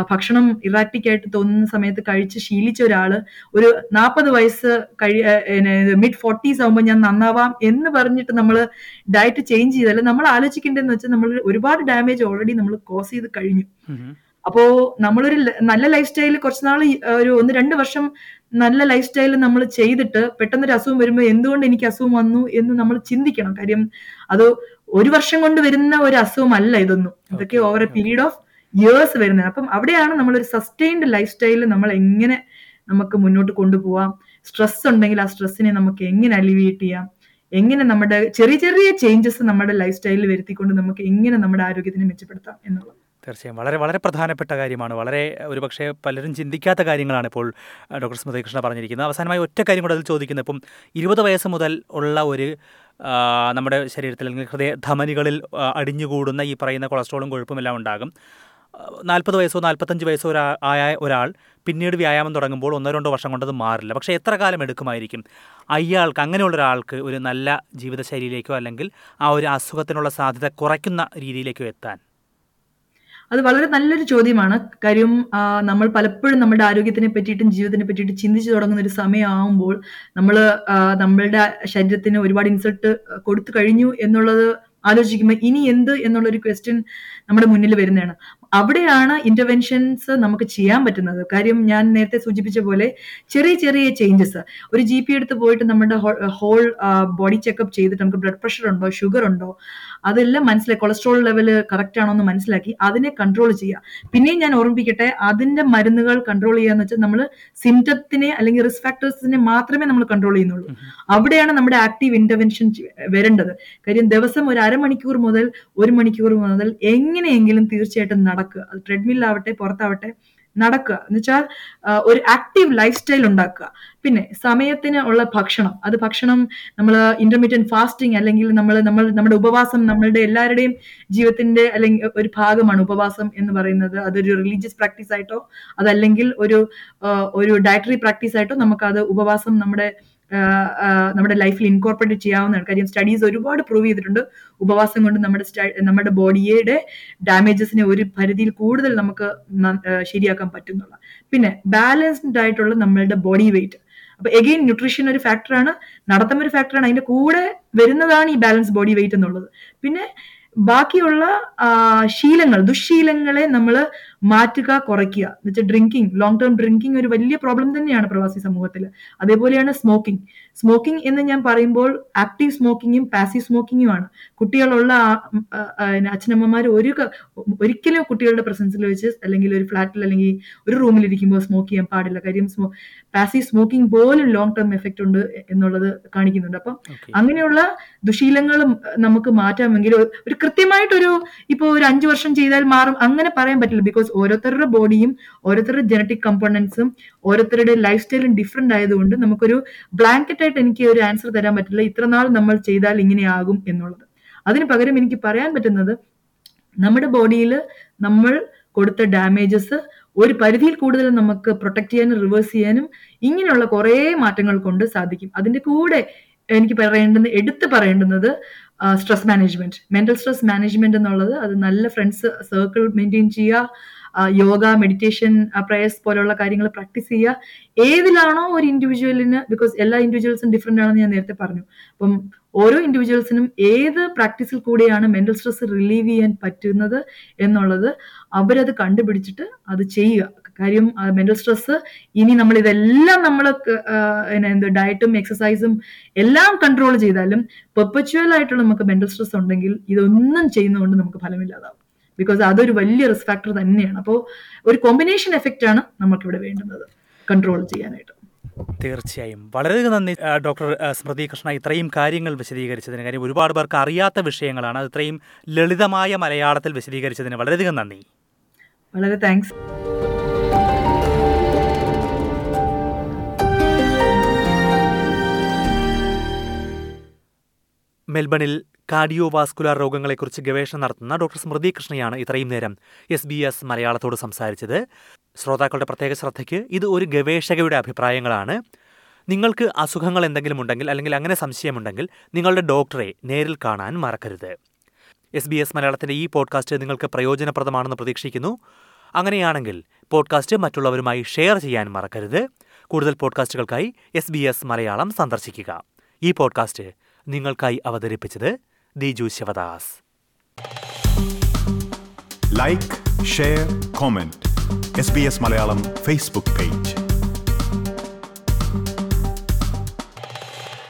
ഭക്ഷണം ഇറാറ്റിക് ആയിട്ട് തോന്നുന്ന സമയത്ത് കഴിച്ച് ശീലിച്ച ഒരാൾ ഒരു നാൽപ്പത് വയസ്സ് കഴി മിഡ് ഫോർട്ടീസ് ആകുമ്പോൾ ഞാൻ നന്നാവാം എന്ന് പറഞ്ഞിട്ട് നമ്മൾ ഡയറ്റ് ചേഞ്ച് ചെയ്താൽ നമ്മൾ ആലോചിക്കേണ്ടതെന്ന് വെച്ചാൽ നമ്മൾ ഒരുപാട് ഡാമേജ് ഓൾറെഡി നമ്മൾ കോസ് ചെയ്ത് കഴിഞ്ഞു. അപ്പോ നമ്മളൊരു നല്ല ലൈഫ് സ്റ്റൈലിൽ കുറച്ചുനാൾ ഒരു ഒന്ന് രണ്ട് വർഷം നല്ല ലൈഫ് സ്റ്റൈൽ നമ്മൾ ചെയ്തിട്ട് പെട്ടെന്നൊരു അസുഖം വരുമ്പോൾ എന്തുകൊണ്ട് എനിക്ക് അസുഖം വന്നു എന്ന് നമ്മൾ ചിന്തിക്കണം. കാര്യം അത് ഒരു വർഷം കൊണ്ട് വരുന്ന ഒരു അസുഖമല്ല ഇതൊന്നും. ഇതൊക്കെ over a. Period of years വരുന്നത്. അപ്പം അവിടെയാണ് നമ്മൾ ഒരു സസ്റ്റൈൻഡ് ലൈഫ് സ്റ്റൈൽ നമ്മൾ എങ്ങനെ നമുക്ക് മുന്നോട്ട് കൊണ്ടുപോവാം. സ്ട്രെസ് ഉണ്ടെങ്കിൽ ആ സ്ട്രെസ്സിനെ നമുക്ക് എങ്ങനെ അലിവിയേറ്റ് ചെയ്യാം? എങ്ങനെ നമ്മുടെ ചെറിയ ചെറിയ ചേഞ്ചസ് നമ്മുടെ ലൈഫ് സ്റ്റൈലിൽ വരുത്തിക്കൊണ്ട് നമുക്ക് എങ്ങനെ നമ്മുടെ ആരോഗ്യത്തിനെ മെച്ചപ്പെടുത്താം എന്നുള്ളത്. തീർച്ചയായും. വളരെ വളരെ പ്രധാനപ്പെട്ട കാര്യമാണ്. വളരെ ഒരുപക്ഷെ പലരും ചിന്തിക്കാത്ത കാര്യങ്ങളാണ് ഇപ്പോൾ ഡോക്ടർ സ്മൃതി കൃഷ്ണ പറഞ്ഞിരിക്കുന്നത്. അവസാനമായി ഒറ്റ കാര്യം കൂടെ അതിൽ ചോദിക്കുന്നത് ഇപ്പം ഇരുപത് വയസ്സ് മുതൽ ഉള്ള ഒരു നമ്മുടെ ശരീരത്തിൽ അല്ലെങ്കിൽ ഹൃദയ ധമനികളിൽ അടിഞ്ഞുകൂടുന്ന ഈ പറയുന്ന കൊളസ്ട്രോളും കൊഴുപ്പുമെല്ലാം ഉണ്ടാകും. നാൽപ്പത് വയസ്സോ നാൽപ്പത്തഞ്ച് വയസ്സോ ആയ ഒരാൾ പിന്നീട് വ്യായാമം തുടങ്ങുമ്പോൾ ഒന്നോ രണ്ടോ വർഷം കൊണ്ടത് മാറില്ല. പക്ഷേ എത്ര കാലം എടുക്കുമായിരിക്കും? അയാൾക്ക് അങ്ങനെയുള്ള ഒരാൾക്ക് ഒരു നല്ല ജീവിതശൈലിയിലേക്കോ അല്ലെങ്കിൽ ആ ഒരു അസുഖത്തിനുള്ള സാധ്യത കുറയ്ക്കുന്ന രീതിയിലേക്കോ എത്താൻ? അത് വളരെ നല്ലൊരു ചോദ്യമാണ്. കാര്യം നമ്മൾ പലപ്പോഴും നമ്മുടെ ആരോഗ്യത്തിനെ പറ്റിയിട്ടും ജീവിതത്തിനെ പറ്റിയിട്ടും ചിന്തിച്ചു തുടങ്ങുന്ന ഒരു സമയമാകുമ്പോൾ നമ്മൾ നമ്മളുടെ ശരീരത്തിന് ഒരുപാട് ഇൻസൾട്ട് കൊടുത്തു കഴിഞ്ഞു എന്നുള്ളത് ആലോചിക്കുമ്പോൾ ഇനി എന്ത് എന്നുള്ളൊരു ക്വസ്റ്റ്യൻ നമ്മുടെ മുന്നിൽ വരുന്നതാണ്. അവിടെയാണ് ഇന്റർവെൻഷൻസ് നമുക്ക് ചെയ്യാൻ പറ്റുന്നത്. കാര്യം ഞാൻ നേരത്തെ സൂചിപ്പിച്ച പോലെ ചെറിയ ചെറിയ ചേഞ്ചസ് ഒരു ജി പി എടുത്ത് പോയിട്ട് നമ്മുടെ ഹോൾ ബോഡി ചെക്കപ്പ് ചെയ്തിട്ട് നമുക്ക് ബ്ലഡ് പ്രഷർ ഉണ്ടോ ഷുഗർ ഉണ്ടോ അതെല്ലാം മനസ്സിലാക്കി കൊളസ്ട്രോൾ ലെവൽ കറക്റ്റ് ആണോ എന്ന് മനസ്സിലാക്കി അതിനെ കൺട്രോൾ ചെയ്യുക പിന്നെയും ഞാൻ ഓർമ്മിപ്പിക്കട്ടെ അതിന്റെ മരുന്നുകൾ കൺട്രോൾ ചെയ്യാന്ന് വെച്ചാൽ നമ്മൾ സിംറ്റത്തിനെ അല്ലെങ്കിൽ റിസ്ക് ഫാക്ടേഴ്സിനെ മാത്രമേ നമ്മൾ കൺട്രോൾ ചെയ്യുന്നുള്ളൂ. അവിടെയാണ് നമ്മുടെ ആക്റ്റീവ് ഇന്റർവെൻഷൻ വരേണ്ടത്. കാര്യം ദിവസം ഒരു അരമണിക്കൂർ മുതൽ ഒരു മണിക്കൂർ മുതൽ എങ്ങനെയെങ്കിലും തീർച്ചയായിട്ടും നടക്കുക. അത് ട്രെഡ്മില്ലാവട്ടെ പുറത്താവട്ടെ നടക്കുക. എന്ന് വെച്ചാൽ ഒരു ആക്റ്റീവ് ലൈഫ് സ്റ്റൈൽ ഉണ്ടാക്കുക. പിന്നെ സമയത്തിന് ഉള്ള ഭക്ഷണം. അത് ഭക്ഷണം നമ്മൾ ഇന്റർമീഡിയറ്റ് ഫാസ്റ്റിംഗ് അല്ലെങ്കിൽ നമ്മൾ നമ്മൾ നമ്മുടെ ഉപവാസം നമ്മളുടെ എല്ലാവരുടെയും ജീവിതത്തിന്റെ അല്ലെങ്കിൽ ഒരു ഭാഗമാണ് ഉപവാസം എന്ന് പറയുന്നത്. അതൊരു റിലീജിയസ് പ്രാക്ടീസ് ആയിട്ടോ അതല്ലെങ്കിൽ ഒരു ഒരു ഡയറ്ററി പ്രാക്ടീസ് ആയിട്ടോ നമുക്ക് അത് ഉപവാസം നമ്മുടെ നമ്മുടെ ലൈഫിൽ ഇൻകോർപ്പറേറ്റ് ചെയ്യാവുന്ന കാര്യം സ്റ്റഡീസ് ഒരുപാട് പ്രൂവ് ചെയ്തിട്ടുണ്ട്. ഉപവാസം കൊണ്ട് നമ്മുടെ നമ്മുടെ ബോഡിയുടെ ഡാമേജസിനെ ഒരു പരിധിയിൽ കൂടുതൽ നമുക്ക് ശരിയാക്കാൻ പറ്റുന്നുള്ള. പിന്നെ ബാലൻസ്ഡ് ആയിട്ടുള്ള നമ്മളുടെ ബോഡി വെയിറ്റ് അപ്പൊ എഗെയിൻ ന്യൂട്രീഷൻ ഒരു ഫാക്ടറാണ് നടത്തം ഒരു ഫാക്ടറാണ് അതിന്റെ കൂടെ വരുന്നതാണ് ഈ ബാലൻസ് ബോഡി വെയിറ്റ് എന്നുള്ളത്. പിന്നെ ബാക്കിയുള്ള ശീലങ്ങൾ ദുശീലങ്ങളെ നമ്മൾ മാറ്റുക കുറയ്ക്കുക. എന്ന് വെച്ചാൽ ഡ്രിങ്കിങ് ലോങ് ടേം ഡ്രിങ്കിങ് ഒരു വലിയ പ്രോബ്ലം തന്നെയാണ് പ്രവാസി സമൂഹത്തിൽ അതേപോലെയാണ് സ്മോക്കിംഗ് സ്മോക്കിംഗ് എന്ന് ഞാൻ പറയുമ്പോൾ ആക്റ്റീവ് സ്മോക്കിങ്ങും പാസീവ് സ്മോക്കിങ്ങും ആണ്. കുട്ടികളുള്ള അച്ഛനമ്മമാർ ഒരു ഒരിക്കലും കുട്ടികളുടെ പ്രസൻസിൽ വെച്ച് അല്ലെങ്കിൽ ഒരു ഫ്ലാറ്റിൽ അല്ലെങ്കിൽ ഒരു റൂമിൽ ഇരിക്കുമ്പോൾ സ്മോക്ക് ചെയ്യാൻ പാടില്ല. കാര്യം സ്മോ പാസീവ് സ്മോക്കിംഗ് പോലും ലോങ് ടേം എഫക്റ്റ് ഉണ്ട് എന്നുള്ളത് കാണിക്കുന്നുണ്ട്. അപ്പം അങ്ങനെയുള്ള ദുശീലങ്ങൾ നമുക്ക് മാറ്റാമെങ്കിൽ ഒരു കൃത്യമായിട്ടൊരു ഇപ്പോൾ ഒരു അഞ്ചു വർഷം ചെയ്താൽ മാറും. അങ്ങനെ പറയാൻ പറ്റില്ല. ബിക്കോസ് ഓരോരുത്തരുടെ ബോഡിയും ഓരോരുത്തരുടെ ജനറ്റിക് കമ്പോണൻസും ഓരോരുത്തരുടെ ലൈഫ് സ്റ്റൈലും ഡിഫറെന്റ് ആയതുകൊണ്ട് നമുക്കൊരു ബ്ലാങ്കറ്റ് ആയിട്ട് എനിക്ക് ഒരു ആൻസർ തരാൻ പറ്റില്ല. ഇത്ര നാൾ നമ്മൾ ചെയ്താൽ ഇങ്ങനെയാകും എന്നുള്ളത്. അതിന് പകരം എനിക്ക് പറയാൻ പറ്റുന്നത് നമ്മുടെ ബോഡിയിൽ നമ്മൾ കൊടുത്ത ഡാമേജസ് ഒരു പരിധിയിൽ കൂടുതൽ നമുക്ക് പ്രൊട്ടക്ട് ചെയ്യാനും റിവേഴ്സ് ചെയ്യാനും ഇങ്ങനെയുള്ള കുറേ മാറ്റങ്ങൾ കൊണ്ട് സാധിക്കും. അതിന്റെ കൂടെ എനിക്ക് പറയേണ്ടുന്ന എടുത്തു പറയേണ്ടുന്നത് stress management mental stress management എന്നുള്ളത് അത് നല്ല ഫ്രണ്ട്സ് സർക്കിൾ മെയിന്റെയിൻ ചെയ്യുക യോഗ മെഡിറ്റേഷൻ പ്രയേഴ്സ് പോലുള്ള കാര്യങ്ങൾ പ്രാക്ടീസ് ചെയ്യുക. ഏതിലാണോ ഒരു ഇൻഡിവിജ്വലിന് ബിക്കോസ് എല്ലാ ഇൻഡിവിജ്വൽസും ഡിഫറെന്റ് ആണെന്ന് ഞാൻ നേരത്തെ പറഞ്ഞു. അപ്പം ഓരോ ഇൻഡിവിജ്വൽസിനും ഏത് പ്രാക്ടീസിൽ കൂടെയാണ് മെന്റൽ സ്ട്രെസ് റിലീവ് ചെയ്യാൻ പറ്റുന്നത് എന്നുള്ളത് അവരത് കണ്ടുപിടിച്ചിട്ട് അത് ചെയ്യുക. കാര്യം മെന്റൽ സ്ട്രെസ് ഇനി നമ്മൾ ഇതെല്ലാം നമ്മൾ എന്ത് ഡയറ്റും എക്സസൈസും എല്ലാം കൺട്രോൾ ചെയ്താലും പെർപ്പച്വൽ ആയിട്ടുള്ള നമുക്ക് മെന്റൽ സ്ട്രെസ് ഉണ്ടെങ്കിൽ ഇതൊന്നും ചെയ്യുന്നതുകൊണ്ട് നമുക്ക് ഫലമില്ലാതാവും. ബിക്കോസ് അതൊരു വലിയ റിസ്ക് ഫാക്ടർ തന്നെയാണ്. അപ്പോൾ ഒരു കോമ്പിനേഷൻ എഫക്റ്റ് ആണ് നമുക്ക് ഇവിടെ വേണ്ടുന്നത്. കൺട്രോൾ ചെയ്യാനായിട്ട്. തീർച്ചയായും. വളരെയധികം നന്ദി ഡോക്ടർ സ്മൃതി കൃഷ്ണ ഇത്രയും കാര്യങ്ങൾ വിശദീകരിച്ചതിന്. കാര്യം ഒരുപാട് പേർക്ക് അറിയാത്ത വിഷയങ്ങളാണ്. അത് ഇത്രയും ലളിതമായ മലയാളത്തിൽ വിശദീകരിച്ചതിന് വളരെയധികം നന്ദി. വളരെ താങ്ക്സ് മെൽബണിൽ കാർഡിയോവാസ്കുലർ രോഗങ്ങളെക്കുറിച്ച് ഗവേഷണം നടത്തുന്ന ഡോക്ടർ സ്മൃതി കൃഷ്ണയാണ് ഇത്രയും നേരം എസ് ബി എസ് മലയാളത്തോട് സംസാരിച്ചത്. ശ്രോതാക്കളുടെ പ്രത്യേക ശ്രദ്ധയ്ക്ക് ഇത് ഒരു ഗവേഷകയുടെ അഭിപ്രായങ്ങളാണ്. നിങ്ങൾക്ക് അസുഖങ്ങൾ എന്തെങ്കിലും ഉണ്ടെങ്കിൽ അല്ലെങ്കിൽ അങ്ങനെ സംശയമുണ്ടെങ്കിൽ നിങ്ങളുടെ ഡോക്ടറെ നേരിൽ കാണാൻ മറക്കരുത്. എസ് ബി എസ് മലയാളത്തിന്റെ ഈ പോഡ്കാസ്റ്റ് നിങ്ങൾക്ക് പ്രയോജനപ്രദമാണെന്ന് പ്രതീക്ഷിക്കുന്നു. അങ്ങനെയാണെങ്കിൽ പോഡ്കാസ്റ്റ് മറ്റുള്ളവരുമായി ഷെയർ ചെയ്യാൻ മറക്കരുത്. കൂടുതൽ പോഡ്കാസ്റ്റുകൾക്കായി എസ് ബി എസ് മലയാളം സന്ദർശിക്കുക. ഈ പോഡ്കാസ്റ്റ് നിങ്ങൾക്കായി അവതരിപ്പിച്ചത് Diju Sivadas like share comment S B S Malayalam Facebook page